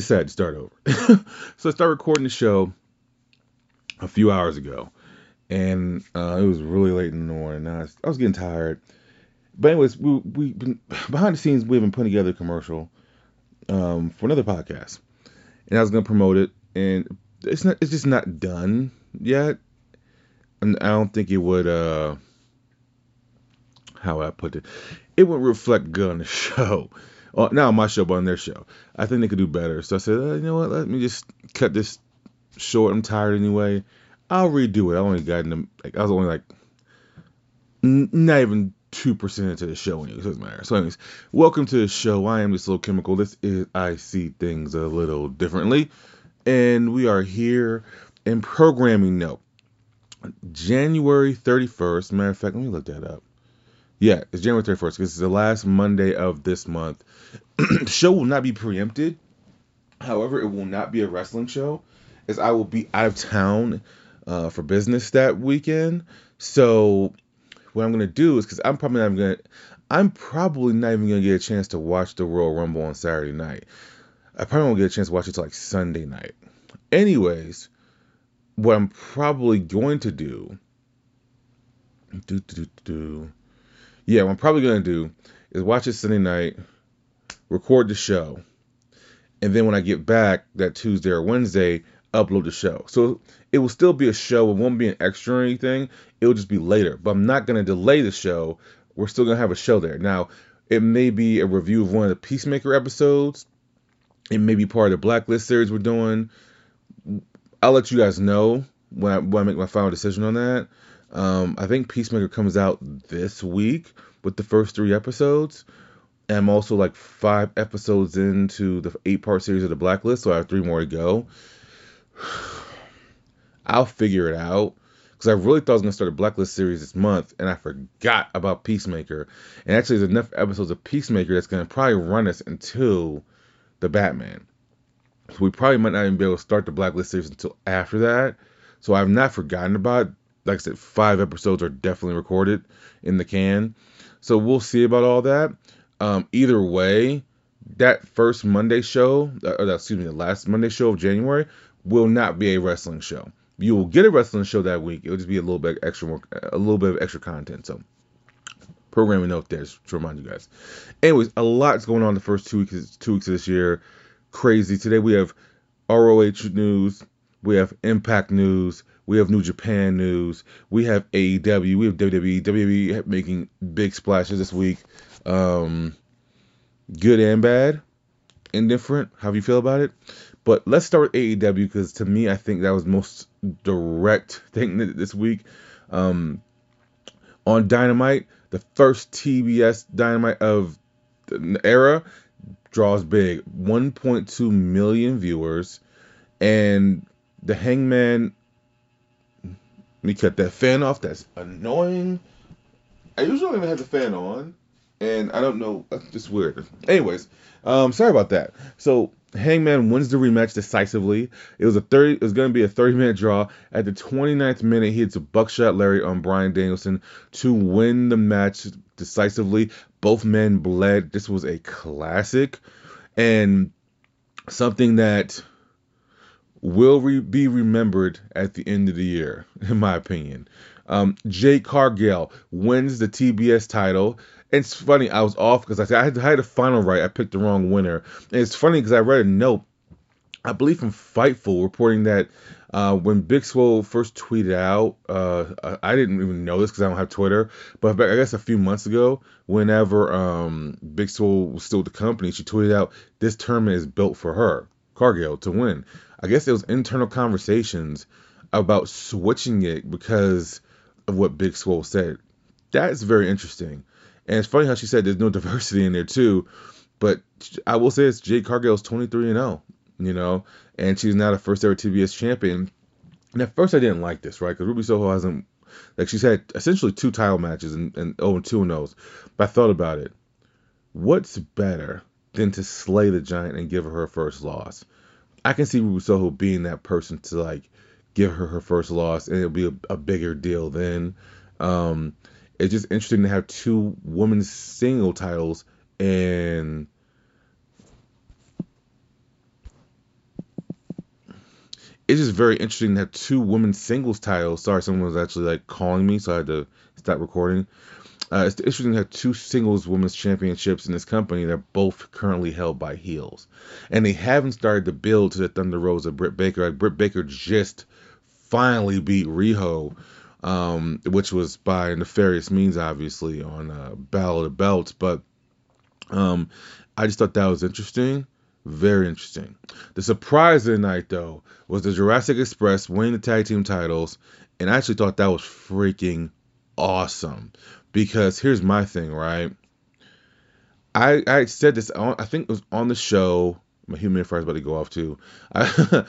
decided to start over. so I started recording the show a few hours ago, and uh, it was really late in the morning. I was, I was getting tired. But anyways, we we been behind the scenes we've been putting together a commercial um, for another podcast, and I was gonna promote it, and it's not it's just not done yet, and I don't think it would uh how I put it, it would reflect good on the show. Well, not on my show, but on their show. I think they could do better. So I said, uh, you know what? Let me just cut this short. I'm tired anyway. I'll redo it. I only got into like I was only like n- not even two percent into the show anyway. It matter. So anyways, welcome to the show. I am this little chemical. This is I see things a little differently, and we are here in programming note. January 31st. Matter of fact, let me look that up. Yeah, it's January 31st because it's the last Monday of this month. the show will not be preempted. However, it will not be a wrestling show as I will be out of town uh, for business that weekend. So what I'm gonna do is because I'm probably not gonna I'm probably not even gonna get a chance to watch the Royal Rumble on Saturday night. I probably won't get a chance to watch it till like Sunday night. Anyways, what I'm probably going to do do do do do yeah, what I'm probably gonna do is watch it Sunday night, record the show, and then when I get back that Tuesday or Wednesday, upload the show. So it will still be a show. It won't be an extra or anything. It will just be later. But I'm not gonna delay the show. We're still gonna have a show there. Now, it may be a review of one of the Peacemaker episodes. It may be part of the Blacklist series we're doing. I'll let you guys know when I, when I make my final decision on that. Um, I think Peacemaker comes out this week with the first three episodes. And I'm also like five episodes into the eight part series of the Blacklist, so I have three more to go. I'll figure it out because I really thought I was gonna start a Blacklist series this month, and I forgot about Peacemaker. And actually, there's enough episodes of Peacemaker that's gonna probably run us until the Batman. So we probably might not even be able to start the Blacklist series until after that. So I've not forgotten about. Like I said, five episodes are definitely recorded in the can. So we'll see about all that. Um, either way, that first Monday show, or excuse me, the last Monday show of January will not be a wrestling show. You will get a wrestling show that week. It'll just be a little bit extra, more, a little bit of extra content. So programming note there to remind you guys. Anyways, a lot's going on the first two weeks, two weeks of this year. Crazy. Today we have ROH news. We have Impact news. We have New Japan news. We have AEW. We have WWE. WWE making big splashes this week. Um, good and bad, indifferent. How do you feel about it? But let's start with AEW because to me, I think that was most direct thing this week. Um, on Dynamite, the first TBS Dynamite of the era draws big 1.2 million viewers, and the Hangman me cut that fan off. That's annoying. I usually don't even have the fan on, and I don't know. That's just weird. Anyways, um, sorry about that. So Hangman wins the rematch decisively. It was a 30. It was going to be a 30 minute draw. At the 29th minute, he hits a buckshot Larry on Bryan Danielson to win the match decisively. Both men bled. This was a classic, and something that will re- be remembered at the end of the year, in my opinion. Um, Jade Cargill wins the TBS title. It's funny, I was off because I, I, had, I had a final right. I picked the wrong winner. And it's funny because I read a note, I believe from Fightful, reporting that uh, when Big Swole first tweeted out, uh, I didn't even know this because I don't have Twitter, but I guess a few months ago, whenever um, Big Swole was still with the company, she tweeted out, This tournament is built for her, Cargill, to win. I guess it was internal conversations about switching it because of what Big Swole said. That is very interesting. And it's funny how she said there's no diversity in there too. But I will say it's Jade Cargill's 23 and 0, you know, and she's now the first ever TBS champion. And at first I didn't like this, right? Because Ruby Soho hasn't, like she's had essentially two title matches and, and oh, and 2 and 0s. But I thought about it. What's better than to slay the giant and give her her first loss? I can see Ruby Soho being that person to like give her her first loss, and it'll be a, a bigger deal then. Um, it's just interesting to have two women's single titles and it's just very interesting to have two women's singles titles. Sorry, someone was actually like calling me, so I had to stop recording. Uh, it's interesting to have two singles women's championships in this company. They're both currently held by heels, and they haven't started to build to the Thunder Rosa of Britt Baker. Like Britt Baker just finally beat Riho, um, which was by nefarious means, obviously on uh, Battle of the Belts. But um, I just thought that was interesting. Very interesting. The surprise of the night, though, was the Jurassic Express winning the tag team titles, and I actually thought that was freaking awesome. Because here's my thing, right? I I said this on, I think it was on the show. My humidifier is about to go off too. I,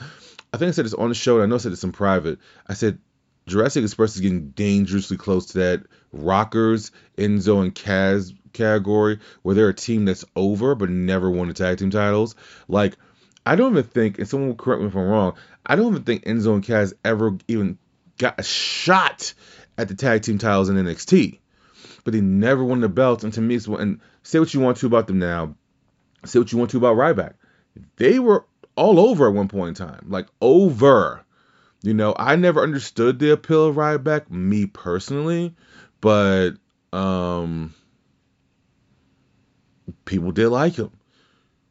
I think I said this on the show, and I know I said this in private. I said Jurassic Express is getting dangerously close to that Rockers, Enzo, and Cass category where they're a team that's over but never won the tag team titles. Like, I don't even think, and someone will correct me if I'm wrong, I don't even think Enzo and Cass ever even got a shot at the tag team titles in NXT. But they never won the belts, and to me, and say what you want to about them now. Say what you want to about Ryback. They were all over at one point in time, like over. You know, I never understood the appeal of Ryback, me personally, but um, people did like him.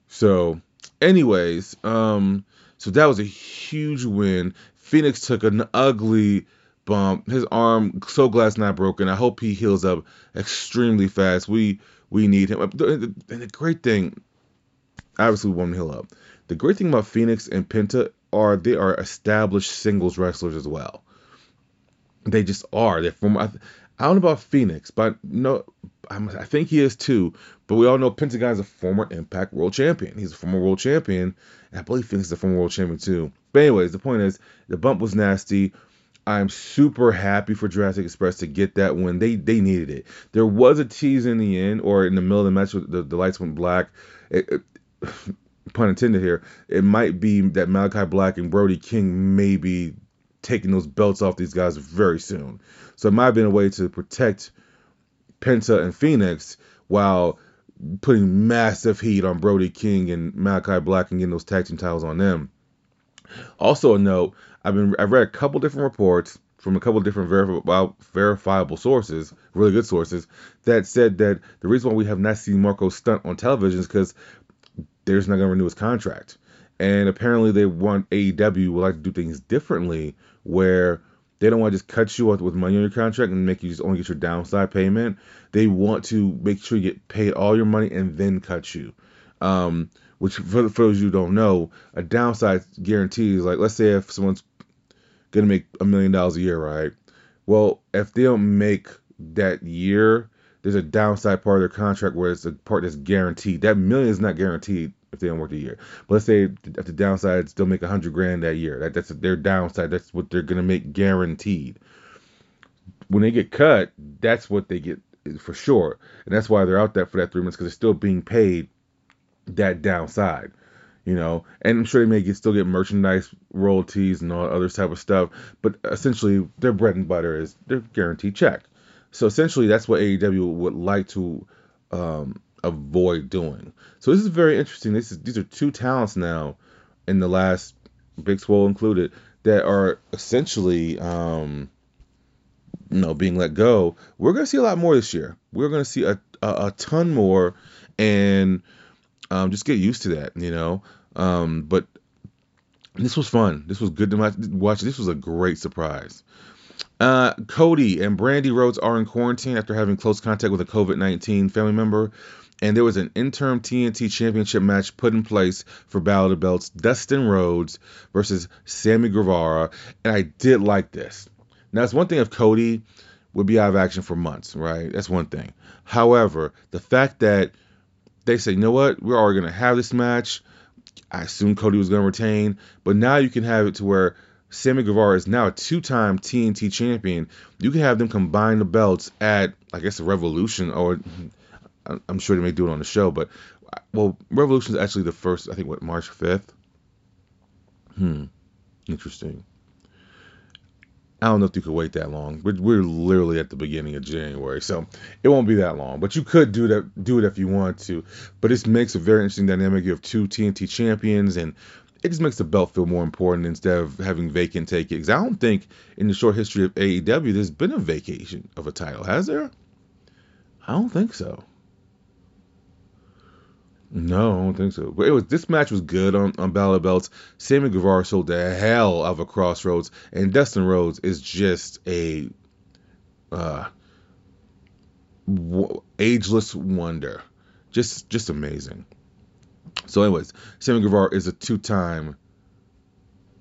So, anyways, um, so that was a huge win. Fenix took an ugly bump. His arm, so glad not broken. I hope he heals up extremely fast. We we need him. And the great thing, obviously, we want him to heal up. The great thing about Fenix and Penta are they are established singles wrestlers as well. They just are. They're from. I, I don't know about Fenix, but no, I'm, i think he is too. But we all know Pentagon is a former Impact World Champion. He's a former World Champion, and I believe Fenix is a former World Champion too. But anyways, the point is the bump was nasty. I'm super happy for Jurassic Express to get that win. They they needed it. There was a tease in the end, or in the middle of the match, the, the lights went black. It, it, pun intended here. It might be that Malachi Black and Brody King may be taking those belts off these guys very soon. So it might have been a way to protect Penta and Fenix while putting massive heat on Brody King and Malachi Black and getting those tag team titles on them. Also a note, I've been I've read a couple different reports from a couple different verifiable, verifiable sources, really good sources, that said that the reason why we have not seen Marko Stunt on television is because they're just not going to renew his contract. And apparently they want AEW would like to do things differently where they don't want to just cut you off with money on your contract and make you just only get your downside payment. They want to make sure you get paid all your money and then cut you. Um, which for, for those you don't know, a downside guarantee is like let's say if someone's gonna make a million dollars a year, right? Well, if they don't make that year, there's a downside part of their contract where it's a part that's guaranteed. That million is not guaranteed if they don't work a year. But let's say if the downside, they'll make a hundred grand that year. That, that's their downside. That's what they're gonna make guaranteed. When they get cut, that's what they get for sure, and that's why they're out there for that three months because they're still being paid that downside. You know, and I'm sure they may get, still get merchandise royalties and all other type of stuff, but essentially their bread and butter is their guaranteed check. So essentially, that's what AEW would like to um, avoid doing. So this is very interesting. This is these are two talents now in the last Big Swole included that are essentially um, you know being let go. We're gonna see a lot more this year. We're gonna see a a, a ton more, and um, just get used to that. You know, um, but this was fun. This was good to watch. This was a great surprise. Uh, Cody and Brandi Rhodes are in quarantine after having close contact with a COVID 19 family member and there was an interim TNT Championship match put in place for Battle of Belts, Dustin Rhodes versus Sammy Guevara, and I did like this. Now, it's one thing if Cody would be out of action for months, right? That's one thing. However, the fact that they say, you know what, we're already going to have this match, I assume Cody was going to retain, but now you can have it to where Sammy Guevara is now a two-time TNT champion. You can have them combine the belts at, I guess, a Revolution or I'm sure they may do it on the show, but well, Revolution is actually the first. I think what March 5th. Hmm, interesting. I don't know if you could wait that long. We're, we're literally at the beginning of January, so it won't be that long. But you could do that, do it if you want to. But this makes a very interesting dynamic. You have two TNT champions, and it just makes the belt feel more important instead of having vacant take it. Because I don't think in the short history of AEW there's been a vacation of a title, has there? I don't think so. No, I don't think so. But it was this match was good on, on Battle Belts. Sammy Guevara showed the hell of a crossroads, and Dustin Rhodes is just a uh, w- ageless wonder. Just just amazing. So, anyways, Sammy Guevara is a two-time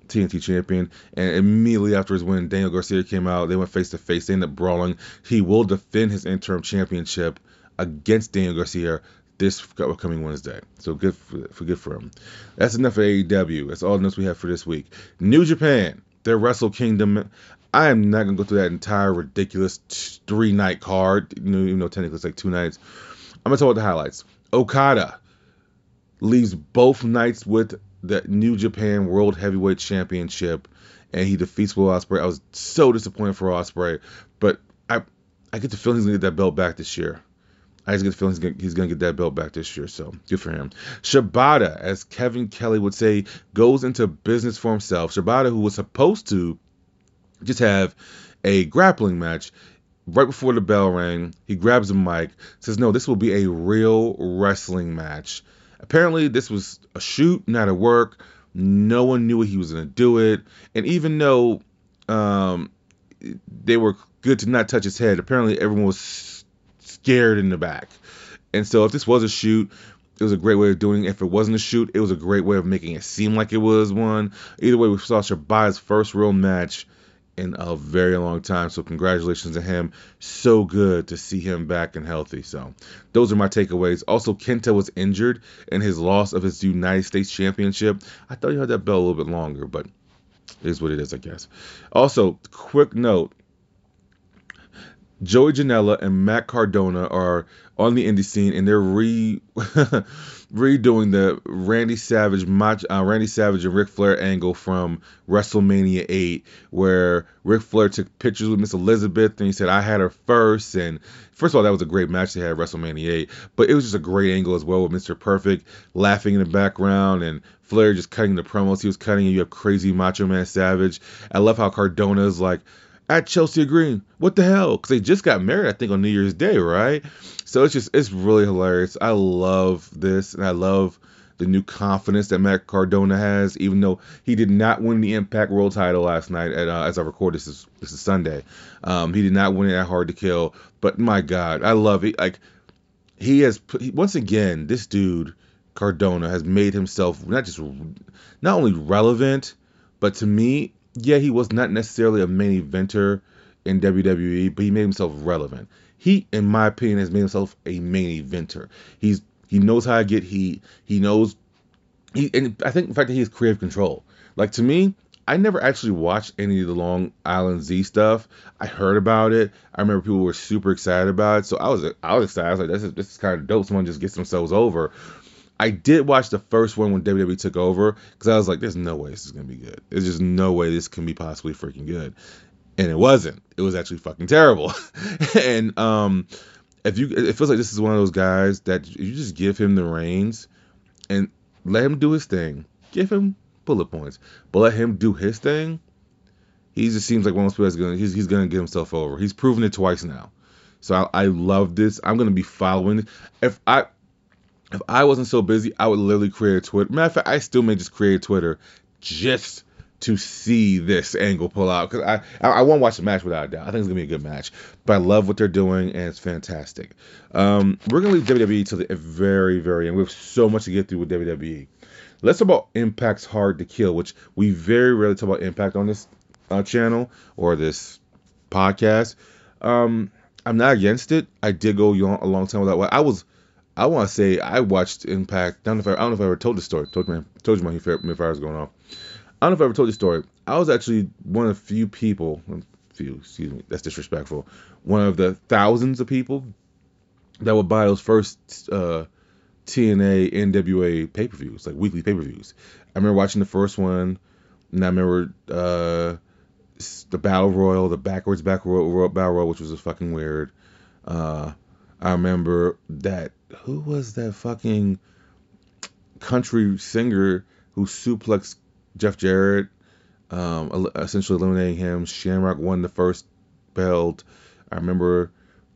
TNT champion, and immediately after his win, Daniel Garcia came out. They went face to face. They ended up brawling. He will defend his interim championship against Daniel Garcia this upcoming Wednesday. So good for, good for him. That's enough for AEW. That's all the news we have for this week. New Japan, their Wrestle Kingdom. I am not gonna go through that entire ridiculous three night card. You know, even though technically it's like two nights. I'm gonna talk about the highlights. Okada leaves both nights with the New Japan World Heavyweight Championship, and he defeats Will Ospreay. I was so disappointed for Ospreay, but I I get the feeling he's gonna get that belt back this year. I just get the feeling he's gonna, get that belt back this year, so good for him. Shibata, as Kevin Kelly would say, goes into business for himself. Shibata, who was supposed to just have a grappling match, right before the bell rang, he grabs a mic, says, "No, this will be a real wrestling match." Apparently, this was a shoot, not a work. No one knew he was gonna do it, and even though um, they were good to not touch his head, apparently everyone was scared in the back. And so if this was a shoot, it was a great way of doing it. If it wasn't a shoot, it was a great way of making it seem like it was one. Either way, we saw Shibata's first real match in a very long time. So congratulations to him. So good to see him back and healthy. So those are my takeaways. Also, Kenta was injured in his loss of his United States Championship. I thought he had that belt a little bit longer, but is what it is, I guess. Also, quick note Joey Janela and Matt Cardona are on the indie scene and they're re redoing the Randy Savage uh, Randy Savage and Ric Flair angle from WrestleMania 8 where Ric Flair took pictures with Miss Elizabeth and he said I had her first and first of all that was a great match they had at WrestleMania 8 but it was just a great angle as well with Mr. Perfect laughing in the background and Flair just cutting the promos he was cutting and you have crazy Macho Man Savage I love how Cardona is like at Chelsea Green. What the hell? Because they just got married, I think, on New Year's Day, right? So it's just, it's really hilarious. I love this, and I love the new confidence that Matt Cardona has, even though he did not win the Impact World Title last night. At, uh, as I record this is this is Sunday, um, he did not win it at Hard to Kill. But my God, I love it. Like he has once again, this dude Cardona has made himself not just not only relevant, but to me, yeah, he was not necessarily a main eventer in WWE, but he made himself relevant. He, in my opinion, has made himself a main eventer. He's he knows how to get heat. He knows he and I think the fact that he has creative control. Like to me, I never actually watched any of the Long Island Z stuff. I heard about it. I remember people were super excited about it, so I was I was excited. I was like, this is this is kind of dope. Someone just gets themselves over. I did watch the first one when WWE took over because I was like, there's no way this is gonna be good. There's just no way this can be possibly freaking good. And it wasn't. It was actually fucking terrible. and um if you it feels like this is one of those guys that you just give him the reins and let him do his thing. Give him bullet points. But let him do his thing. He just seems like one of those people that's gonna he's, he's gonna get himself over. He's proven it twice now. So I, I love this. I'm gonna be following. If I if I wasn't so busy, I would literally create a Twitter. Matter of fact, I still may just create Twitter just to see this angle pull out because I, I, I won't watch the match without a doubt. I think it's gonna be a good match, but I love what they're doing and it's fantastic. Um, we're gonna leave WWE to the very very end. We have so much to get through with WWE. Let's talk about Impact's Hard to Kill, which we very rarely talk about Impact on this uh, channel or this podcast. Um, I'm not against it. I did go a long time without. I was I want to say I watched Impact. I don't, know if I, I don't know if I ever told the story. Told me, told you my fire was going off. I don't know if I ever told the story. I was actually one of the few people, few, excuse me, that's disrespectful. One of the thousands of people that would buy those first uh, TNA NWA pay per views, like weekly pay per views. I remember watching the first one, and I remember uh, the battle royal, the backwards back royal, battle royal, which was a fucking weird. Uh, I remember that who was that fucking country singer who suplexed Jeff Jarrett, um, essentially eliminating him. Shamrock won the first belt. I remember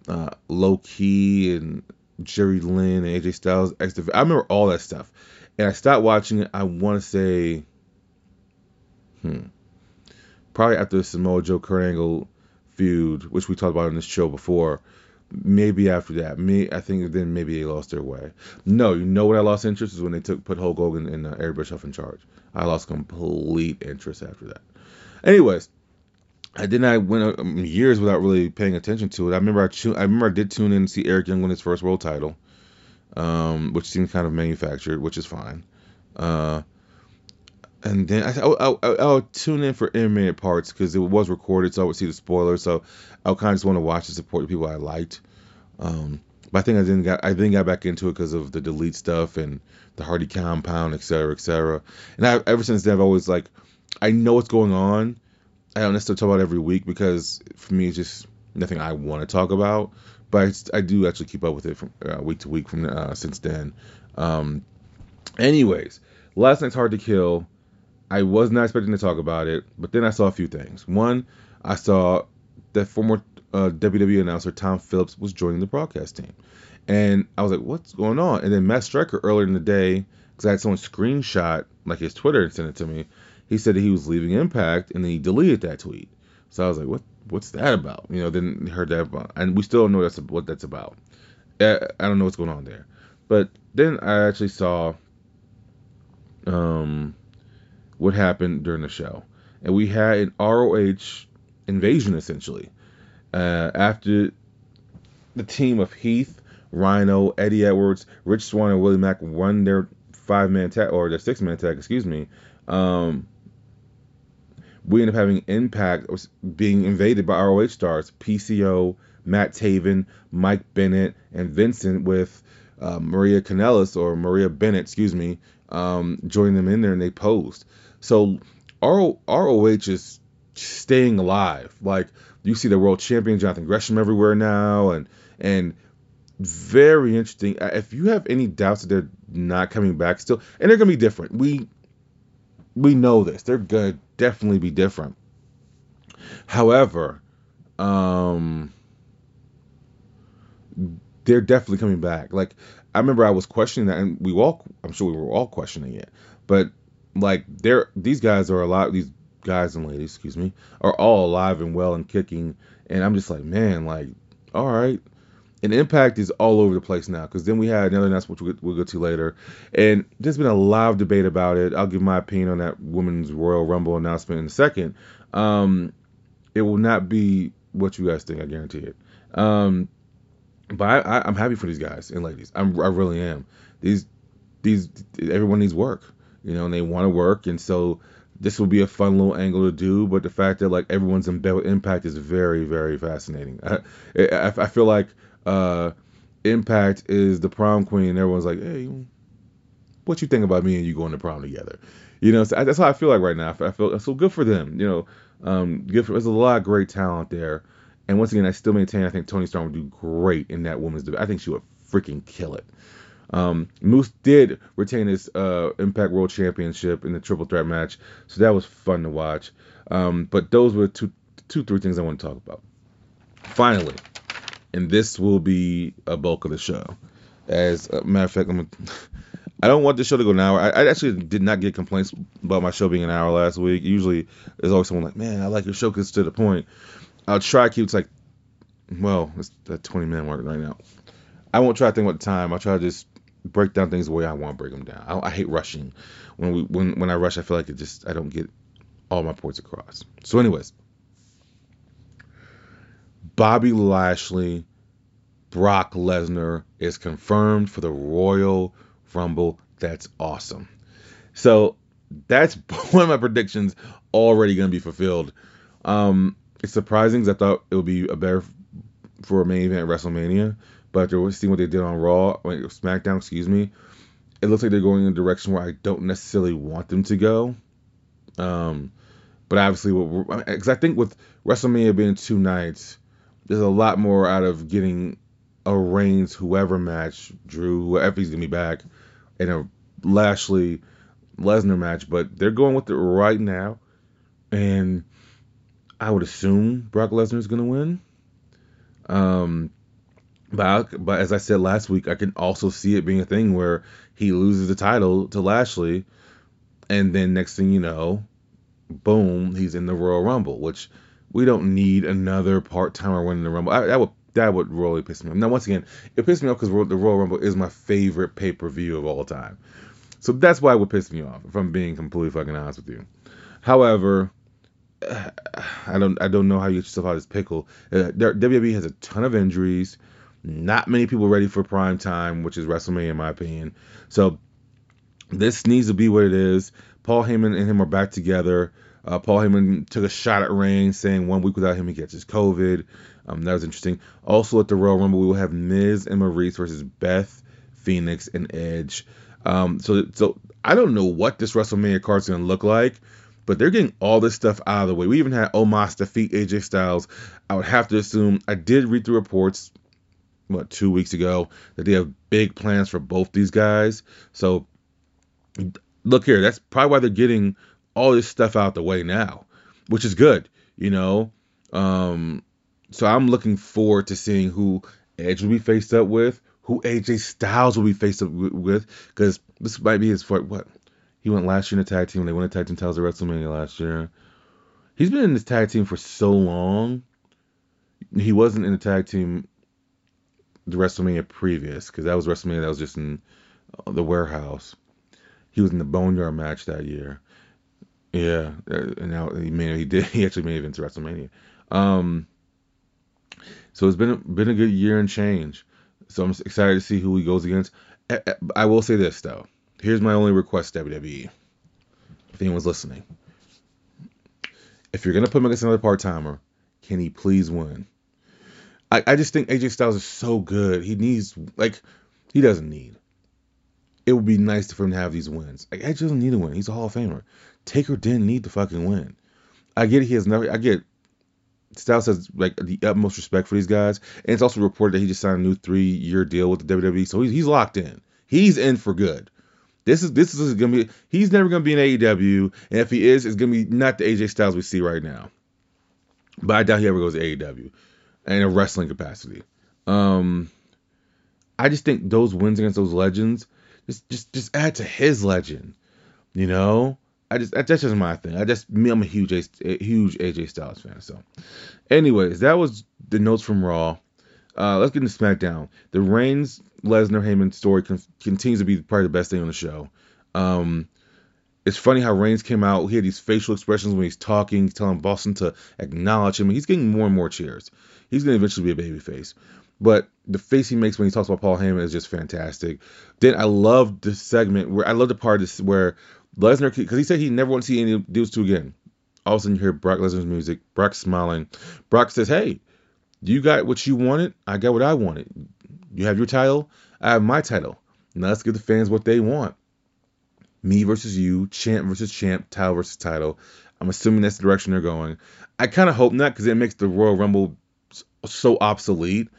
uh, Low Ki and Jerry Lynn and AJ Styles. I remember all that stuff, and I stopped watching it. I want to say, hmm, probably after the Samoa Joe Kurt Angle feud, which we talked about in this show before. Maybe after that, me, I think then maybe they lost their way. No, you know what I lost interest is when they took put Hulk Hogan and uh, Eric Bischoff in charge. I lost complete interest after that. Anyways, I not I went years without really paying attention to it. I remember I, I remember I did tune in to see Eric Young win his first world title, um, which seemed kind of manufactured, which is fine. Uh, and then I, I'll, I'll, I'll, tune in for animated parts because it was recorded, so I would see the spoilers. So I kind of just want to watch and support the people I liked. Um, but I think I didn't got I didn't got back into it because of the delete stuff and the Hardy compound, et cetera, et cetera. And I, ever since then, I've always like I know what's going on I don't necessarily talk about every week because for me it's just nothing I want to talk about. But I, I do actually keep up with it from uh, week to week from uh, since then. Um, anyways, last night's Hard to Kill. I was not expecting to talk about it, but then I saw a few things. One, I saw that former uh, WWE announcer Tom Phillips was joining the broadcast team, and I was like, "What's going on?" And then Matt Striker earlier in the day, because I had someone screenshot like his Twitter and sent it to me he said that he was leaving Impact, and then he deleted that tweet. So I was like, what What's that about? You know, then heard that about, and we still don't know that's what that's about. I, I don't know what's going on there. But then I actually saw um, what happened during the show, and we had an ROH invasion essentially. Uh, after the team of Heath, Rhino, Eddie Edwards, Rich Swann, and Willie Mack won their five man tag or their six man tag, excuse me. Um, we end up having Impact being invaded by ROH stars PCO, Matt Taven, Mike Bennett, and Vincent with uh, Maria Kanellis or Maria Bennett, excuse me, um, joining them in there and they posed. So RO- ROH is staying alive. Like you see the world champion Jonathan Gresham everywhere now, and and very interesting. If you have any doubts that they're not coming back still, and they're gonna be different. We we know this. They're gonna definitely be different. However, um, they're definitely coming back. Like I remember I was questioning that, and we all, I'm sure we were all questioning it. But like they're these guys are a lot. These guys and ladies, excuse me, are all alive and well and kicking. And I'm just like, man, like, all right, and Impact is all over the place now because then we had another announcement which we'll, go to later, and there's been a lot of debate about it. I'll give my opinion on that Women's Royal Rumble announcement in a second. Um, it will not be what you guys think, I guarantee it. Um, but i I, am happy for these guys and ladies. I'm, I really am. These these everyone needs work, you know, and they want to work, and so this will be a fun little angle to do. But the fact that like everyone's in Impact is very very fascinating. I, I, I feel like uh, Impact is the prom queen, and everyone's like, "Hey, what you think about me and you going to prom together?" You know, so that's how I feel like right now. I feel so good for them. You know, um, good for, there's a lot of great talent there. And once again, I still maintain I think Toni Storm would do great in that women's division. I think she would freaking kill it. Um, Moose did retain his uh, Impact World Championship in the triple threat match, so that was fun to watch. Um, but those were two, two, three things I want to talk about. Finally, and this will be a bulk of the show. As a matter of fact, I'm. Don't want the show to go an hour. I, I, actually did not get complaints about my show being an hour last week. Usually, there's always someone like, "Man, I like your show because to the point." I'll try to keep it like, well, it's that 20 minute mark right now. I won't try to think about the time. I'll try to just break down things the way I want to break them down. I, I hate rushing. When we when when I rush, I feel like it just I don't get all my points across. So, anyways, Bobby Lashley, Brock Lesnar is confirmed for the Royal Rumble. That's awesome. So that's one of my predictions already going to be fulfilled. Um, it's surprising because I thought it would be a better for a main event at WrestleMania, but after seeing what they did on Raw, SmackDown, excuse me, it looks like they're going in a direction where I don't necessarily want them to go. Um, But obviously, because I think with WrestleMania being two nights, there's a lot more out of getting a Reigns whoever match, Drew, whoever he's gonna be back, and a Lashley Lesnar match. But they're going with it right now, and I would assume Brock Lesnar is gonna win. Um, but but as I said last week, I can also see it being a thing where he loses the title to Lashley, and then next thing you know, boom, he's in the Royal Rumble, which we don't need another part timer winning the Rumble. I, that would that would really piss me off. Now, once again, it pissed me off because the Royal Rumble is my favorite pay per view of all time. So that's why it would piss me off, if I'm being completely fucking honest with you. However, I don't I don't know how you get yourself out of this pickle. Uh, WWE has a ton of injuries, not many people ready for prime time, which is WrestleMania in my opinion. So this needs to be what it is. Paul Heyman and him are back together. Uh, Paul Heyman took a shot at Reigns, saying one week without him he gets his COVID. Um, that was interesting. Also at the Royal Rumble, we will have Miz and Maryse versus Beth, Phoenix, and Edge. Um, so, so I don't know what this WrestleMania card is going to look like, but they're getting all this stuff out of the way. We even had Omos defeat AJ Styles. I would have to assume I did read the reports, what two weeks ago, that they have big plans for both these guys. So, look here, that's probably why they're getting all this stuff out the way now, which is good, you know. Um, so I'm looking forward to seeing who Edge will be faced up with, who AJ Styles will be faced up with, because this might be his for what he went last year in the tag team. When they won the tag team titles at WrestleMania last year. He's been in this tag team for so long. He wasn't in the tag team the WrestleMania previous, because that was WrestleMania that was just in uh, the warehouse. He was in the Boneyard match that year. Yeah, uh, and now he made he did he actually made it into WrestleMania. Um, so it's been been a good year and change. So I'm excited to see who he goes against. I will say this though. Here's my only request, WWE. If anyone's listening, if you're gonna put him against another part timer, can he please win? I, I just think AJ Styles is so good. He needs like he doesn't need. It would be nice for him to have these wins. Like AJ doesn't need a win. He's a Hall of Famer. Taker didn't need to fucking win. I get it, he has never. I get Styles has like the utmost respect for these guys, and it's also reported that he just signed a new three-year deal with the WWE, so he's, he's locked in. He's in for good. This is this is gonna be. He's never gonna be in AEW, and if he is, it's gonna be not the AJ Styles we see right now. But I doubt he ever goes to AEW, in a wrestling capacity. Um, I just think those wins against those legends just just just add to his legend. You know, I just that's just my thing. I just me, I'm a huge a huge AJ Styles fan. So, anyways, that was the notes from Raw. Uh, let's get into SmackDown. The Reigns Lesnar Heyman story con- continues to be probably the best thing on the show. Um, it's funny how Reigns came out. He had these facial expressions when he's talking, telling Boston to acknowledge him. He's getting more and more cheers. He's going to eventually be a babyface. But the face he makes when he talks about Paul Heyman is just fantastic. Then I love the segment where I love the part where Lesnar, because he said he never want to see any of those two again. All of a sudden, you hear Brock Lesnar's music. Brock smiling. Brock says, "Hey, you got what you wanted. I got what I wanted. You have your title. I have my title. Now let's give the fans what they want. Me versus you. Champ versus champ. Title versus title. I'm assuming that's the direction they're going. I kind of hope not, because it makes the Royal Rumble so obsolete.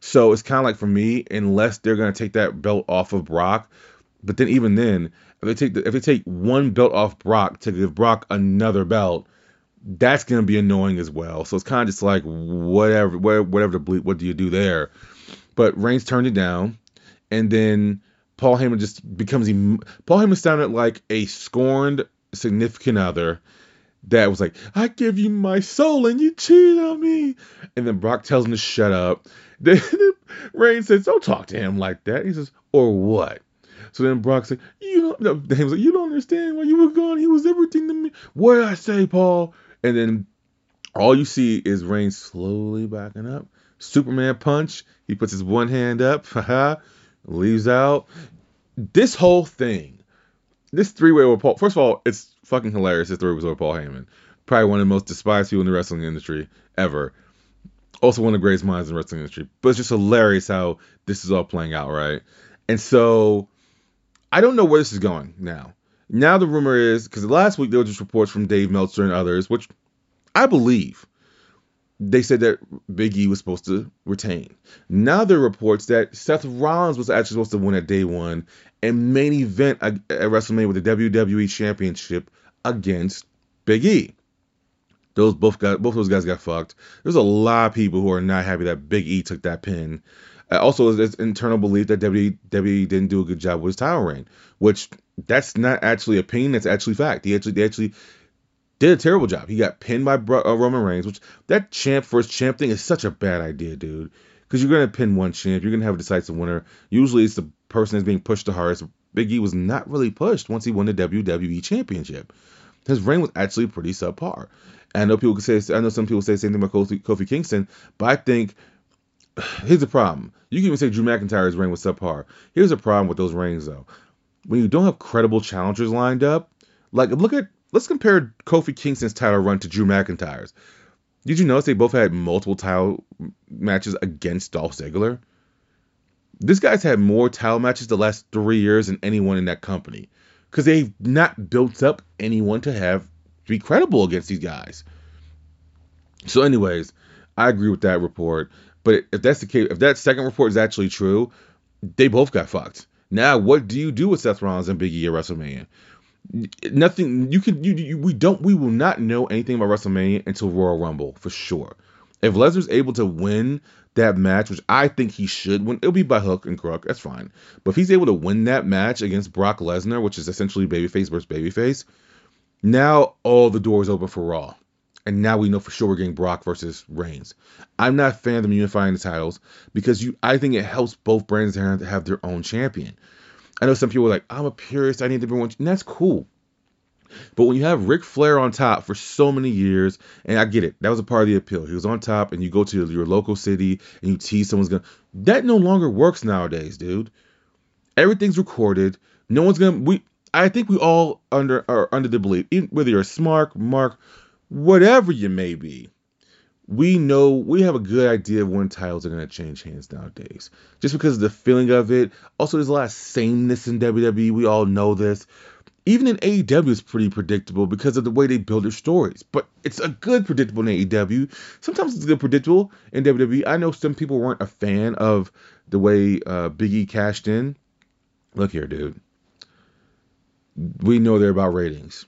So it's kind of like for me, unless they're gonna take that belt off of Brock. But then even then, if they take the, if they take one belt off Brock to give Brock another belt, that's gonna be annoying as well. So it's kind of just like whatever, whatever the bleep, what do you do there? But Reigns turned it down, and then Paul Heyman just becomes Paul Heyman sounded like a scorned significant other that was like, I give you my soul and you cheat on me. And then Brock tells him to shut up. Then Reigns says, Don't talk to him like that. He says, Or what? So then Brock said, "You don't." No, he was like, "You don't understand. While you were gone, he was everything to me." What did I say, Paul? And then all you see is Reigns slowly backing up. Superman punch. He puts his one hand up, leaves out. This whole thing, this three way with Paul. First of all, it's fucking hilarious. This three way with Paul Heyman, probably one of the most despised people in the wrestling industry ever. Also one of the greatest minds in the wrestling industry. But it's just hilarious how this is all playing out, right? And so I don't know where this is going now Now the rumor is because last week there were just reports from Dave Meltzer and others, which I believe. They said that Big E was supposed to retain. Now there are reports that Seth Rollins was actually supposed to win at day one and main event at WrestleMania with the WWE Championship against Big E. Those both got both those guys got fucked. There's a lot of people who are not happy that Big E took that pin. Uh, also, there's internal belief that WWE didn't do a good job with his title reign, which that's not actually a opinion. That's actually fact. He actually they actually did a terrible job. He got pinned by uh, Roman Reigns, which that champ first champ thing is such a bad idea, dude. Because you're gonna pin one champ, you're gonna have a decisive winner. Usually, it's the person that's being pushed the hardest. Big E was not really pushed once he won the WWE Championship. His reign was actually pretty subpar. I know people can say, I know some people say the same thing about Kofi, Kofi Kingston, but I think here's the problem. You can even say Drew McIntyre's reign was subpar. Here's the problem with those reigns, though. When you don't have credible challengers lined up, like look at let's compare Kofi Kingston's title run to Drew McIntyre's. Did you notice they both had multiple title matches against Dolph Ziggler? This guy's had more title matches the last three years than anyone in that company because they've not built up anyone to have be credible against these guys. So, anyways, I agree with that report. But if that's the case, if that second report is actually true, they both got fucked. Now, what do you do with Seth Rollins and Big E at WrestleMania? Nothing. You can. You, you, we don't. We will not know anything about WrestleMania until Royal Rumble for sure. If Lesnar's able to win that match, which I think he should win, it'll be by hook and crook. That's fine. But if he's able to win that match against Brock Lesnar, which is essentially babyface versus babyface, now all the doors open for Raw and now we know for sure we're getting Brock versus Reigns. I'm not a fan of them unifying the titles because you I think it helps both brands to have their own champion. I know some people are like, I'm a purist, I need to everyone, and that's cool. But when you have Ric Flair on top for so many years, and I get it, that was a part of the appeal. He was on top, and you go to your local city and you tease someone's gonna. That no longer works nowadays, dude. Everything's recorded. No one's gonna. We. I think we all under are under the belief, whether you're a smart, Mark, whatever you may be, we know we have a good idea of when titles are going to change hands nowadays. Just because of the feeling of it. Also, there's a lot of sameness in WWE. We all know this. Even in AEW, it's pretty predictable because of the way they build their stories. But it's a good predictable in AEW. Sometimes it's good predictable in WWE. I know some people weren't a fan of the way uh, Big E cashed in. Look here, dude. We know they're about ratings.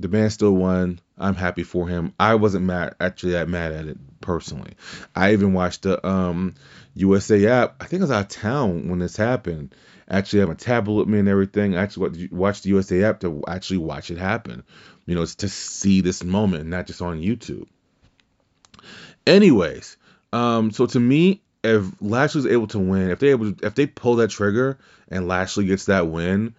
The man still won. I'm happy for him. I wasn't mad actually that mad at it personally. I even watched the um, USA app. I think I was out of town when this happened. Actually, I have a tablet with me and everything. I actually watched the USA app to actually watch it happen. You know, it's to see this moment, not just on YouTube. Anyways, um, so to me, if Lashley's able to win, if they able to, if they pull that trigger and Lashley gets that win,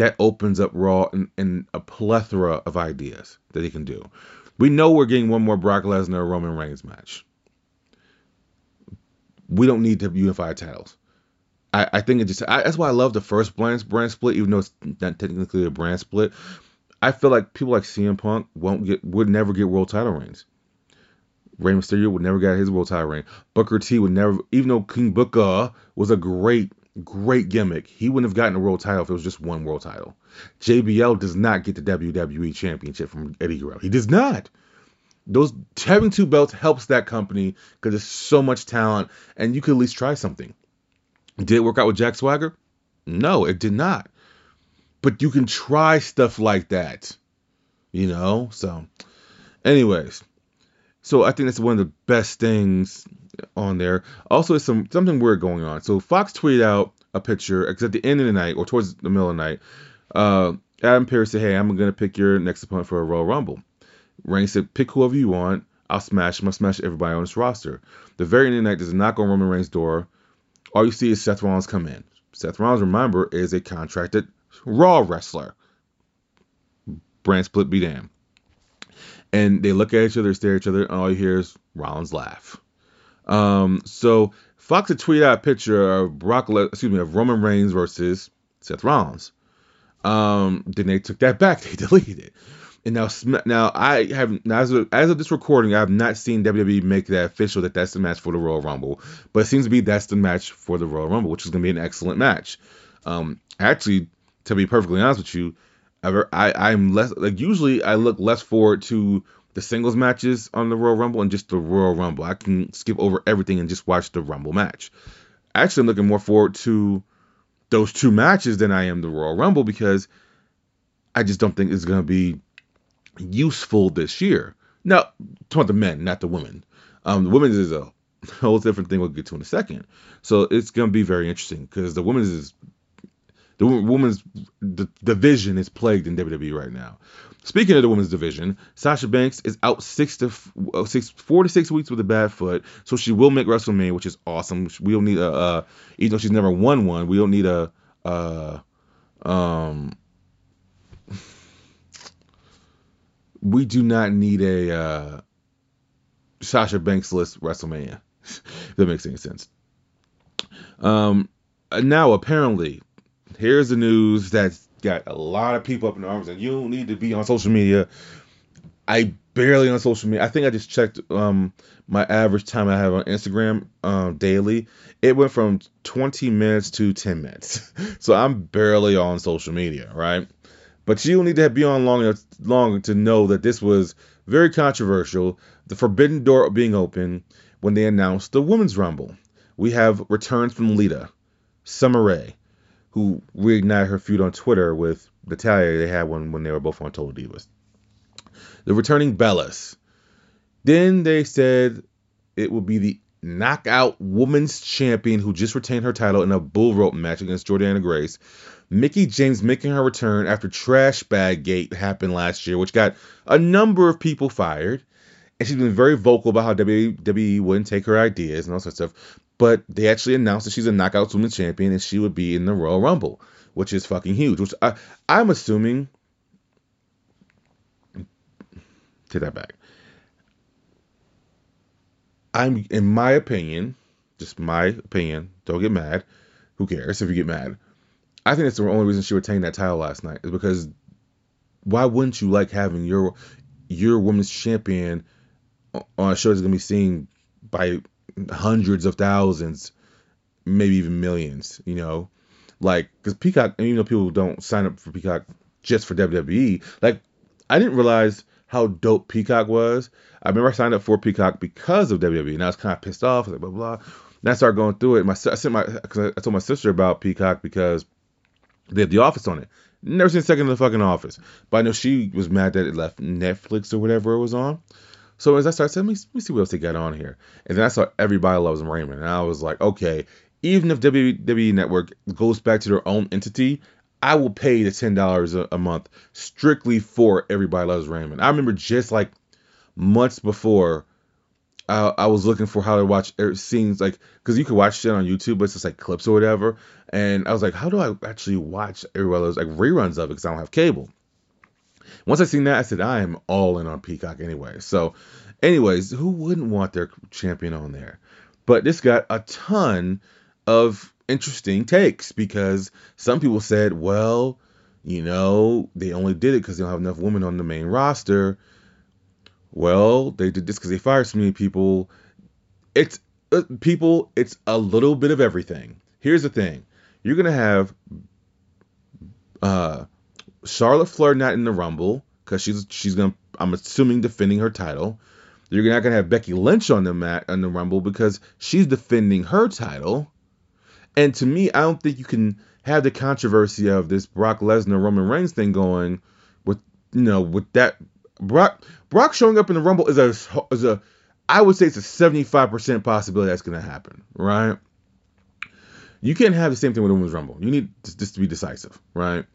that opens up Raw in a plethora of ideas that he can do. We know we're getting one more Brock Lesnar Roman Reigns match. We don't need to unify titles. I, I think it just I, that's why I love the first brand brand split, even though it's not technically a brand split. I feel like people like CM Punk won't get would never get world title reigns. Rey Mysterio would never get his world title reign. Booker T would never, even though King Booker was a great Great gimmick. He wouldn't have gotten a world title if it was just one world title. JBL does not get the WWE Championship from Eddie Guerrero. He does not. Those having two belts helps that company because there's so much talent, and you could at least try something. Did it work out with Jack Swagger? No, it did not. But you can try stuff like that, you know. So, anyways, so I think that's one of the best things on there. Also, it's some something weird going on. So Fox tweeted out a picture, because at the end of the night or towards the middle of the night, uh, Adam Pearce said, "Hey, I'm gonna pick your next opponent for a Royal Rumble." Reigns said, "Pick whoever you want. I'll smash. I'm smash everybody on this roster." The very end of the night, there's a knock on Roman Reigns' door. All you see is Seth Rollins come in. Seth Rollins, remember, is a contracted Raw wrestler. Brand split be damned. And they look at each other, stare at each other, and all you hear is Rollins laugh. Um, so Fox had tweeted out a picture of Brock, Le- excuse me, of Roman Reigns versus Seth Rollins. Um, then they took that back. They deleted it. And now, now I have now as of, as of this recording, I have not seen WWE make that official that that's the match for the Royal Rumble. But it seems to be that's the match for the Royal Rumble, which is going to be an excellent match. Um, actually, to be perfectly honest with you, I, I I'm less like usually I look less forward to the singles matches on the Royal Rumble and just the Royal Rumble. I can skip over everything and just watch the Rumble match. Actually, I'm looking more forward to those two matches than I am the Royal Rumble because I just don't think it's going to be useful this year. Now, talking the men, not the women. Um, the women's is a whole different thing. We'll get to in a second. So it's going to be very interesting because the women's is the women's division is plagued in WWE right now. Speaking of the women's division, Sasha Banks is out six to uh, six, four to six weeks with a bad foot, so she will make WrestleMania, which is awesome. We don't need a, uh, even though she's never won one, we don't need a, uh, um, we do not need a uh, Sasha Banks list WrestleMania. if that makes any sense. Um, now apparently, here's the news that's got a lot of people up in arms, and you don't need to be on social media. I barely on social media. I think I just checked um, my average time I have on Instagram um, daily. It went from 20 minutes to 10 minutes. so I'm barely on social media, right? But you need to be on long enough long to know that this was very controversial. The forbidden door being open when they announced the women's rumble. We have returns from Lita, Summer Rae, who reignited her feud on Twitter with Natalya. They had one when they were both on Total Divas. The returning Bellas. Then they said it will be the knockout women's champion who just retained her title in a bull rope match against Jordynne Grace. Mickie James making her return after Trash Bag Gate happened last year, which got a number of people fired. And she's been very vocal about how WWE wouldn't take her ideas and all sorts of stuff. But they actually announced that she's a Knockouts Women's Champion and she would be in the Royal Rumble, which is fucking huge. Which I, I'm assuming. Take that back. I'm, in my opinion, just my opinion. Don't get mad. Who cares if you get mad? I think that's the only reason she retained that title last night is because why wouldn't you like having your your women's champion on a show that's gonna be seen by hundreds of thousands, maybe even millions. You know, like because Peacock, and even though people don't sign up for Peacock just for WWE, like I didn't realize how dope Peacock was. I remember I signed up for Peacock because of WWE, and I was kind of pissed off, like blah blah. And I started going through it. My I sent my because I told my sister about Peacock because they had The Office on it. Never seen second of the fucking Office, but I know she was mad that it left Netflix or whatever it was on. So as I started, saying, let me, let me see what else they got on here. And then I saw Everybody Loves Raymond. And I was like, okay, even if WWE Network goes back to their own entity, I will pay the $10 a, a month strictly for Everybody Loves Raymond. I remember just like months before, I, I was looking for how to watch er, scenes like because you could watch shit on YouTube, but it's just like clips or whatever. And I was like, how do I actually watch Everybody Loves like reruns of it because I don't have cable. Once I seen that, I said I am all in on Peacock anyway. So, anyways, who wouldn't want their champion on there? But this got a ton of interesting takes because some people said, well, you know, they only did it because they don't have enough women on the main roster. Well, they did this because they fired so many people. It's uh, people. It's a little bit of everything. Here's the thing: you're gonna have uh, Charlotte Flair not in the Rumble because she's she's gonna I'm assuming defending her title. You're not gonna have Becky Lynch on the mat on the Rumble because she's defending her title. And to me, I don't think you can have the controversy of this Brock Lesnar Roman Reigns thing going with you know with that Brock Brock showing up in the Rumble is a is a I would say it's a 75% possibility that's gonna happen, right? You can't have the same thing with the Women's Rumble. You need this to be decisive, right?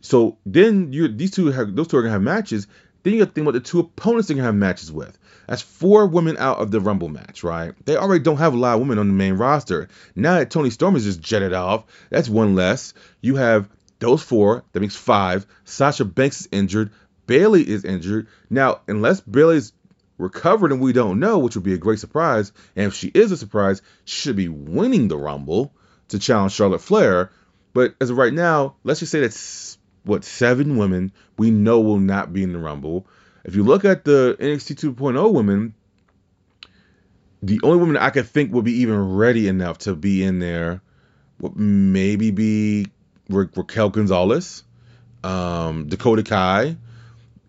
So then you these two have those two are gonna have matches. Then you got to think about the two opponents they're gonna have matches with. That's four women out of the Rumble match, right? They already don't have a lot of women on the main roster. Now that Toni Storm is just jetted off, that's one less. You have those four. That makes five. Sasha Banks is injured. Bayley is injured. Now, unless Bayley's recovered and we don't know, which would be a great surprise, and if she is a surprise, she should be winning the Rumble to challenge Charlotte Flair. But as of right now, let's just say that's what seven women we know will not be in the Rumble. If you look at the NXT 2.0 women, the only woman I could think would be even ready enough to be in there would maybe be Ra- Raquel Gonzalez. um, Dakota Kai.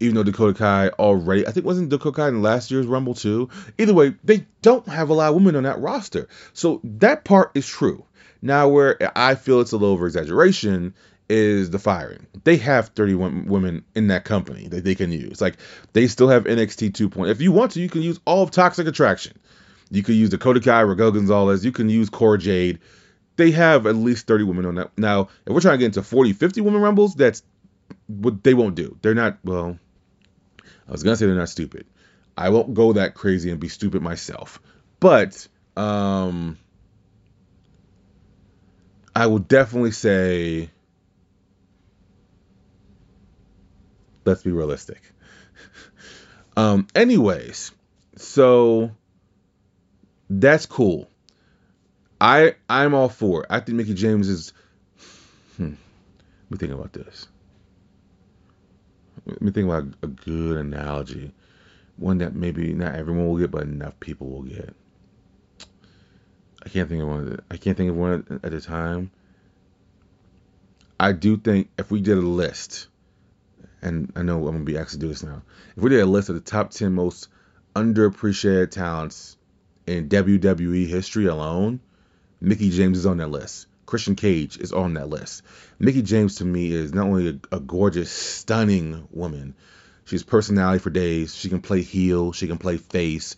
Even though Dakota Kai already, I think wasn't Dakota Kai in last year's Rumble too. Either way, they don't have a lot of women on that roster, so that part is true. Now, where I feel it's a little over exaggeration is the firing. They have 31 women in that company that they can use. Like they still have NXT 2.0. If you want to, you can use all of Toxic Attraction. You could use Dakota Kai, Raquel Gonzalez. You can use Cora Jade. They have at least 30 women on that. Now, if we're trying to get into 40, 50 women rumbles, that's what they won't do. They're not, well, I was going to say they're not stupid. I won't go that crazy and be stupid myself. But, um, I will definitely say, let's be realistic. um, anyways, so that's cool. I I'm all for it. I think Mickie James is. Hmm, let me think about this. Let me think about a good analogy, one that maybe not everyone will get, but enough people will get. I can't think of one. I can't think of one at a time. I do think if we did a list, and I know I'm gonna be asked to do this now. If we did a list of the top ten most underappreciated talents in WWE history alone, Mickie James is on that list. Christian Cage is on that list. Mickie James to me is not only a, a gorgeous, stunning woman, she's personality for days. She can play heel, she can play face.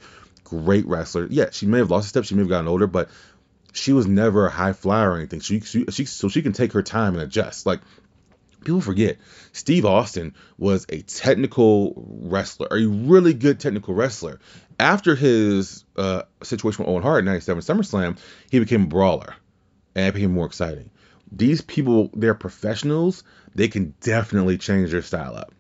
Great wrestler. Yeah, she may have lost a step, she may have gotten older, but she was never a high flyer or anything. She, she, she so she can take her time and adjust. Like people forget, Steve Austin was a technical wrestler, a really good technical wrestler. After his uh, situation with Owen Hart in '97 SummerSlam, he became a brawler, and it became more exciting. These people, they're professionals. They can definitely change their style up.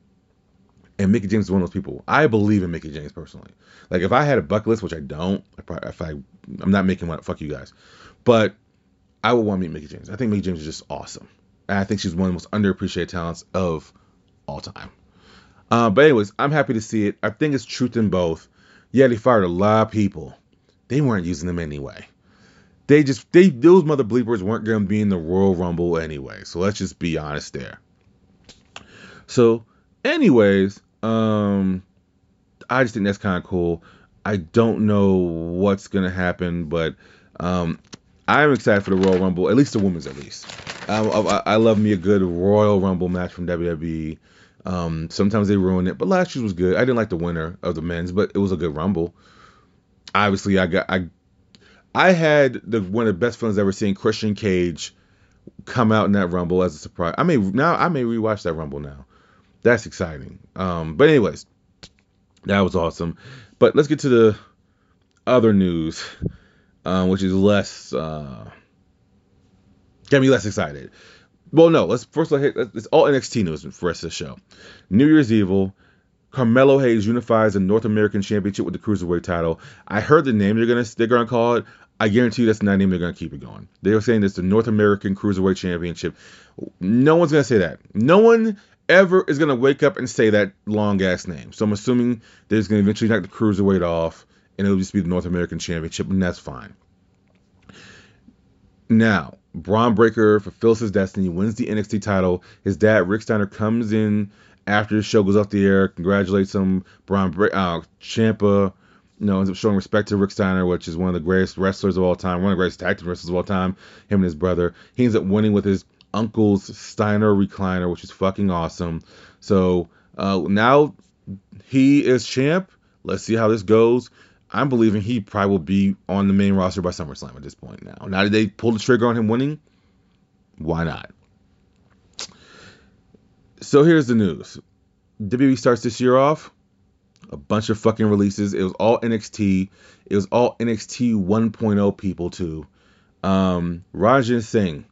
And Mickie James is one of those people. I believe in Mickie James personally. Like if I had a bucket list, which I don't, if I, I'm not making one. Fuck you guys, but I would want to meet Mickie James. I think Mickie James is just awesome. And I think she's one of the most underappreciated talents of all time. Uh, but anyways, I'm happy to see it. I think it's truth in both. Yeah, they fired a lot of people. They weren't using them anyway. They just they those mother bleepers weren't gonna be in the Royal Rumble anyway. So let's just be honest there. So, anyways, um, I just think that's kind of cool. I don't know what's gonna happen, but um, I'm excited for the Royal Rumble, at least the women's, at least. Um, I, I, love me a good Royal Rumble match from WWE. Um, sometimes they ruin it, but last year's was good. I didn't like the winner of the men's, but it was a good Rumble. Obviously, I got I I had the one of the best feelings ever seeing Christian Cage come out in that Rumble as a surprise. I may now I may rewatch that Rumble now. That's exciting. Um, but anyways, that was awesome. But let's get to the other news um, which is less uh, get me less excited. Well, no, let's first let it's all NXT news for of the show. New Year's Evil, Carmelo Hayes unifies the North American Championship with the Cruiserweight title. I heard the name they're gonna they're gonna call it. I guarantee you that's not the name they're gonna keep it going. They were saying it's the North American Cruiserweight Championship. No one's gonna say that. No one ever is gonna wake up and say that long ass name. So I'm assuming they're gonna eventually knock the Cruiserweight off and it'll just be the North American Championship, and that's fine. Now, Bron Breakker fulfills his destiny, wins the NXT title. His dad, Rick Steiner, comes in after the show goes off the air, congratulates him. Bron Bre- uh, Ciampa, you know, ends up showing respect to Rick Steiner, which is one of the greatest wrestlers of all time, one of the greatest tag team wrestlers of all time. Him and his brother. He ends up winning with his uncle's Steiner recliner, which is fucking awesome. So uh, now he is champ. Let's see how this goes. I'm believing he probably will be on the main roster by SummerSlam at this point now. Now that they pulled the trigger on him winning, why not? So here's the news. WWE starts this year off a bunch of fucking releases. It was all NXT. It was all NXT 1.0 people too. Um, Ranjin Singh,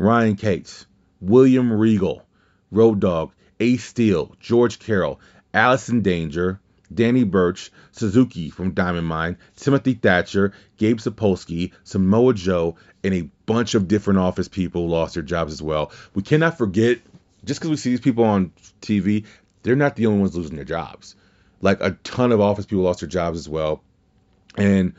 Ryan Cates, William Regal, Road Dogg, Ace Steel, George Carroll, Allison Danger, Danny Burch, Suzuki from Diamond Mine, Timothy Thatcher, Gabe Sapolsky, Samoa Joe, and a bunch of different office people lost their jobs as well. We cannot forget, just because we see these people on TV, they're not the only ones losing their jobs. Like a ton of office people lost their jobs as well. And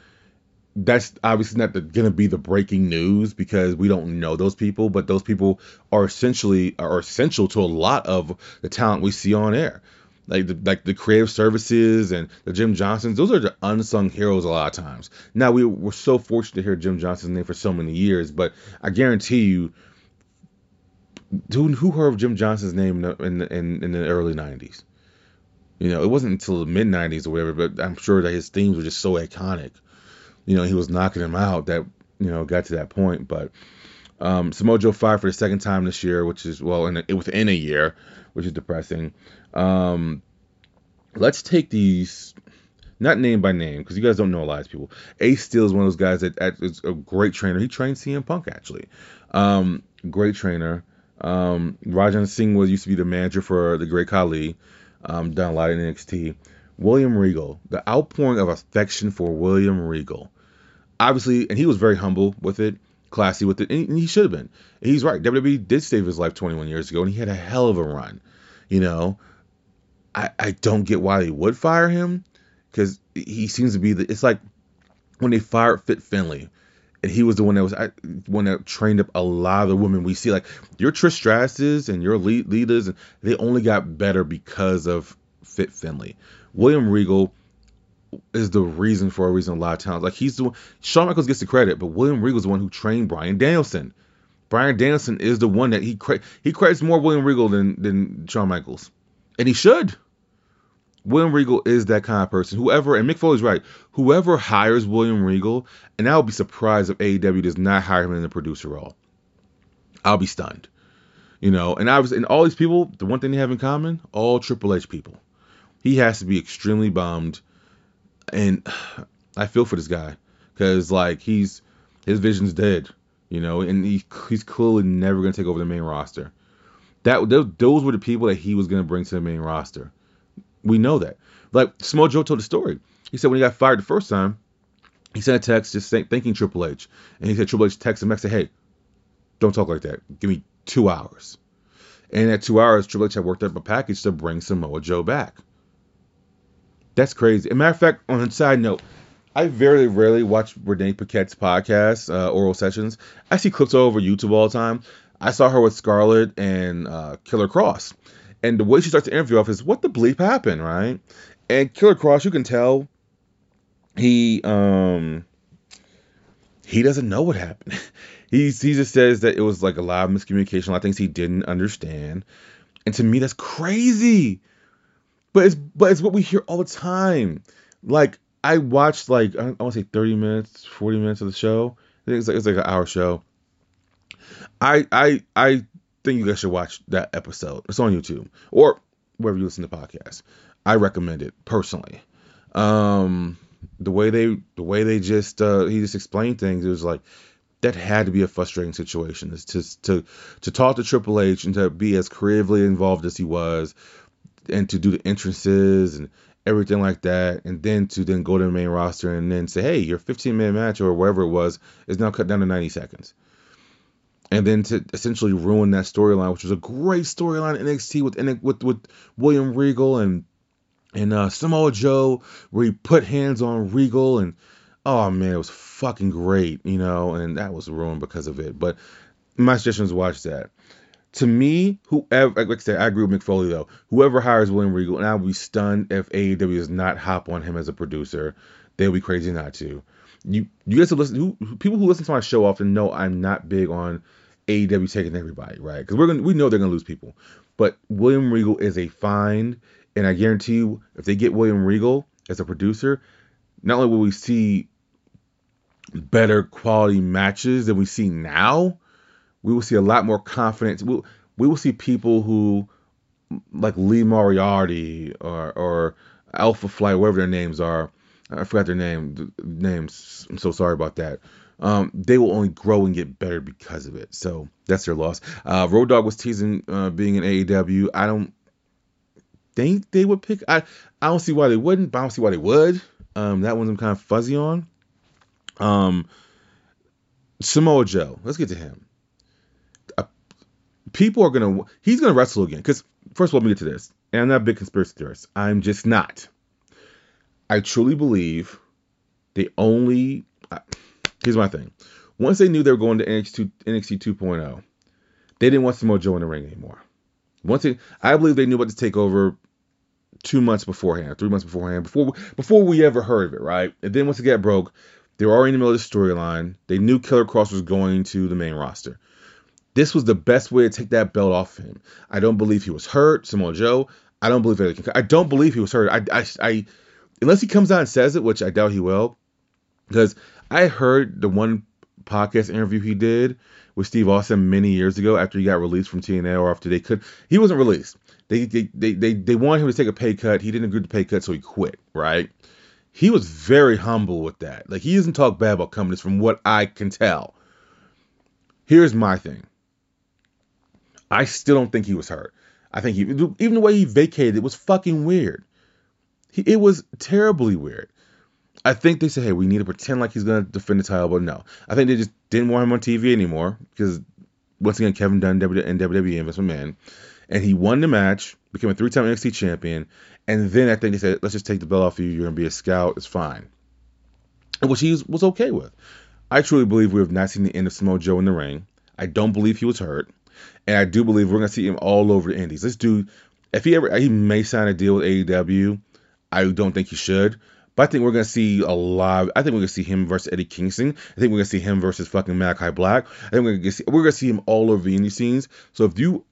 that's obviously not going to be the breaking news because we don't know those people, but those people are essentially are essential to a lot of the talent we see on air. Like the like the creative services and the Jim Johnsons, those are the unsung heroes a lot of times. Now we were so fortunate to hear Jim Johnson's name for so many years, but I guarantee you, who, who heard of Jim Johnson's name in the, in, in the early '90s? You know, it wasn't until the mid '90s or whatever, but I'm sure that his themes were just so iconic you know, he was knocking him out that, you know, got to that point. But um, Samoa Joe fired for the second time this year, which is, well, in a, within a year, which is depressing. Um, let's take these, not name by name, because you guys don't know a lot of people. Ace Steel is one of those guys that is a great trainer. He trained CM Punk, actually. Um, great trainer. Um, Ranjin Singh was used to be the manager for the Great Khali. Um, done a lot in NXT. William Regal, the outpouring of affection for William Regal. Obviously, and he was very humble with it, classy with it, and he should have been. He's right. WWE did save his life 21 years ago, and he had a hell of a run. You know, I, I don't get why they would fire him because he seems to be the. It's like when they fired Fit Finlay, and he was the one that was one that trained up a lot of the women we see. Like your Trish Stratus's and your lead, leaders, and they only got better because of Fit Finlay. William Regal is the reason for a reason a lot of times. Like he's the one. Shawn Michaels gets the credit, but William Regal is the one who trained Bryan Danielson. Bryan Danielson is the one that he cre- he credits more William Regal than than Shawn Michaels, and he should. William Regal is that kind of person. Whoever and Mick Foley's right. Whoever hires William Regal, and I'll be surprised if AEW does not hire him in the producer role. I'll be stunned. You know, and I was and all these people, the one thing they have in common, all Triple H people he has to be extremely bummed. And I feel for this guy because like he's his vision's dead, you know, and he, he's clearly never gonna take over the main roster. That those were the people that he was gonna bring to the main roster. We know that. Like Samoa Joe told the story. He said when he got fired the first time, he sent a text just saying, thanking Triple H, and he said Triple H texted him and said, "Hey, don't talk like that. Give me two hours." And at two hours, Triple H had worked up a package to bring Samoa Joe back. That's crazy. As a matter of fact, on a side note, I very rarely watch Renee Paquette's podcast, uh, Oral Sessions. I see clips all over YouTube all the time. I saw her with Scarlett and uh, Killer Kross. And the way she starts the interview off is, what the bleep happened, right? And Killer Kross, you can tell he um he doesn't know what happened. he he just says that it was like a lot of miscommunication, a lot of things he didn't understand. And to me, that's crazy. But it's but it's what we hear all the time. Like I watched like I, want to say 30 minutes, 40 minutes of the show. I think it's like it's like an hour show. I I I think you guys should watch that episode. It's on YouTube or wherever you listen to podcasts. I recommend it personally. Um, the way they the way they just uh, he just explained things, it was like that had to be a frustrating situation. To to to talk to Triple H and to be as creatively involved as he was, and to do the entrances and everything like that, and then to then go to the main roster and then say, hey, your 15 minute match or whatever it was is now cut down to 90 seconds. And then to essentially ruin that storyline, which was a great storyline in NXT with with with William Regal and and uh, Samoa Joe, where he put hands on Regal and oh man, it was fucking great, you know, and that was ruined because of it. But my suggestion is watch that to me, whoever, like I said, I agree with Mick Foley though. Whoever hires William Regal, and I would be stunned if AEW does not hop on him as a producer. They'll be crazy not to. You, you guys who listen, who, people who listen to my show often know I'm not big on AEW taking everybody, right? Because we're gonna, we know they're gonna lose people. But William Regal is a find, and I guarantee you, if they get William Regal as a producer, not only will we see better quality matches than we see now, we will see a lot more confidence. We, we will see people who, like Lee Moriarty or, or Alpha Flight, whatever their names are. I forgot their name names. I'm so sorry about that. Um, they will only grow and get better because of it. So that's their loss. Uh, Road Dogg was teasing uh, being in AEW. I don't think they would pick. I I don't see why they wouldn't, but I don't see why they would. Um, that one's I'm kind of fuzzy on. Um, Samoa Joe. Let's get to him people are gonna he's gonna wrestle again. Because first of all, let me get to this. And I'm not a big conspiracy theorist. I'm just not. I truly believe they only here's my thing. Once they knew they were going to NXT NXT 2.0, they didn't want Samoa Joe in the ring anymore. Once they, I believe they knew about the takeover two months beforehand, three months beforehand, before before we ever heard of it, right? And then once it got broke, they were already in the middle of the storyline. They knew Killer Kross was going to the main roster. This was the best way to take that belt off him. I don't believe he was hurt, Samoa Joe. I don't believe. I don't believe he was hurt. I, I, I, unless he comes out and says it, which I doubt he will, because I heard the one podcast interview he did with Steve Austin many years ago after he got released from TNA or after they could. He wasn't released. They they they they, they wanted him to take a pay cut. He didn't agree to pay cut, so he quit. Right. He was very humble with that. Like he doesn't talk bad about companies, from what I can tell. Here's my thing. I still don't think he was hurt. I think he even the way he vacated was fucking weird. He, it was terribly weird. I think they said, hey, we need to pretend like he's gonna defend the title, but no. I think they just didn't want him on TV anymore because once again, Kevin Dunn and WWE investment man, and he won the match, became a three-time NXT champion, and then I think they said, let's just take the belt off you. You're gonna be a scout. It's fine, which he was okay with. I truly believe we have not seen the end of Samoa Joe in the ring. I don't believe he was hurt, and I do believe we're gonna see him all over the Indies. This dude, if he ever, he may sign a deal with AEW. I don't think he should. But I think we're gonna see a lot. I think we're gonna see him versus Eddie Kingston. I think we're gonna see him versus fucking Malakai Black. I think we're gonna see we're gonna see him all over the indie scenes. So if you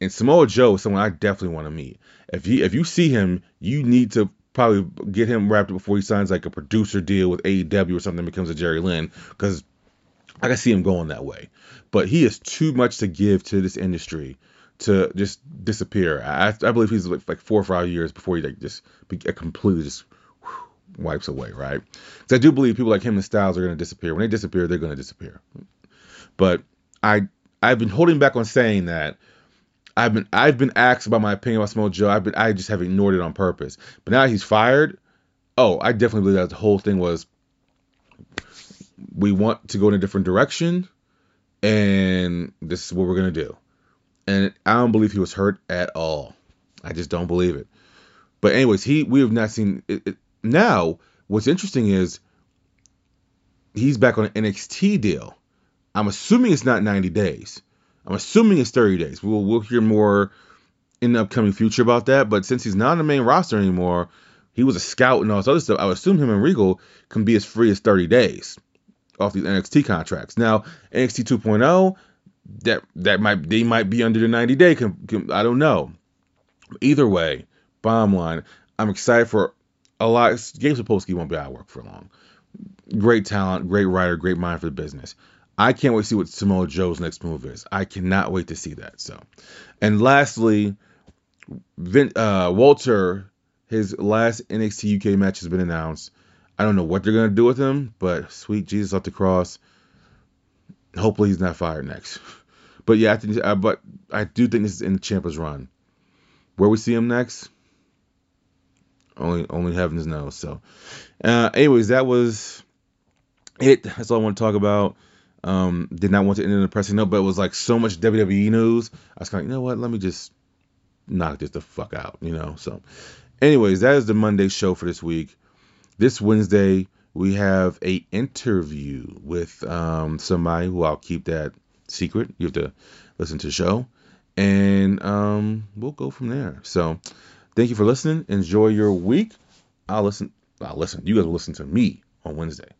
and Samoa Joe is someone I definitely want to meet. If you if you see him, you need to probably get him wrapped up before he signs like a producer deal with AEW or something becomes a Jerry Lynn because I can see him going that way. But he is too much to give to this industry to just disappear. I, I believe he's like, like four or five years before he like just be, uh, completely just wipes away, right? Because I do believe people like him and Styles are going to disappear. When they disappear, they're going to disappear. But I I've been holding back on saying that. I've been I've been asked about my opinion about Samoa Joe. I've been I just have ignored it on purpose. But now he's fired. Oh, I definitely believe that the whole thing was we want to go in a different direction, and this is what we're gonna do. And I don't believe he was hurt at all. I just don't believe it. But anyways, he we have not seen it, it, now, what's interesting is he's back on an NXT deal. I'm assuming it's not 90 days. I'm assuming it's 30 days. We'll we'll hear more in the upcoming future about that. But since he's not on the main roster anymore, he was a scout and all this other stuff. I would assume him and Regal can be as free as 30 days off these NXT contracts. Now NXT 2.0, that that might they might be under the 90 day. I don't know. Either way, bottom line, I'm excited for a lot. Gabe Sapolsky won't be out of work for long. Great talent, great writer, great mind for the business. I can't wait to see what Samoa Joe's next move is. I cannot wait to see that. So, and lastly, Vin, uh, Walter, his last NXT UK match has been announced. I don't know what they're gonna do with him, but sweet Jesus off the cross. Hopefully he's not fired next. But yeah, I think, uh, but I do think this is in the Ciampa's run. Where we see him next, only only heavens knows. So, uh, anyways, that was it. That's all I want to talk about. Um, did not want to end in a depressing note, but it was like so much WWE news. I was kind of, like, you know what? Let me just knock this the fuck out, you know. So, anyways, that is the Monday show for this week. This Wednesday we have a interview with um, somebody who I'll keep that secret. You have to listen to the show, and um, we'll go from there. So. Thank you for listening. Enjoy your week. I'll listen. I'll listen. You guys will listen to me on Wednesday.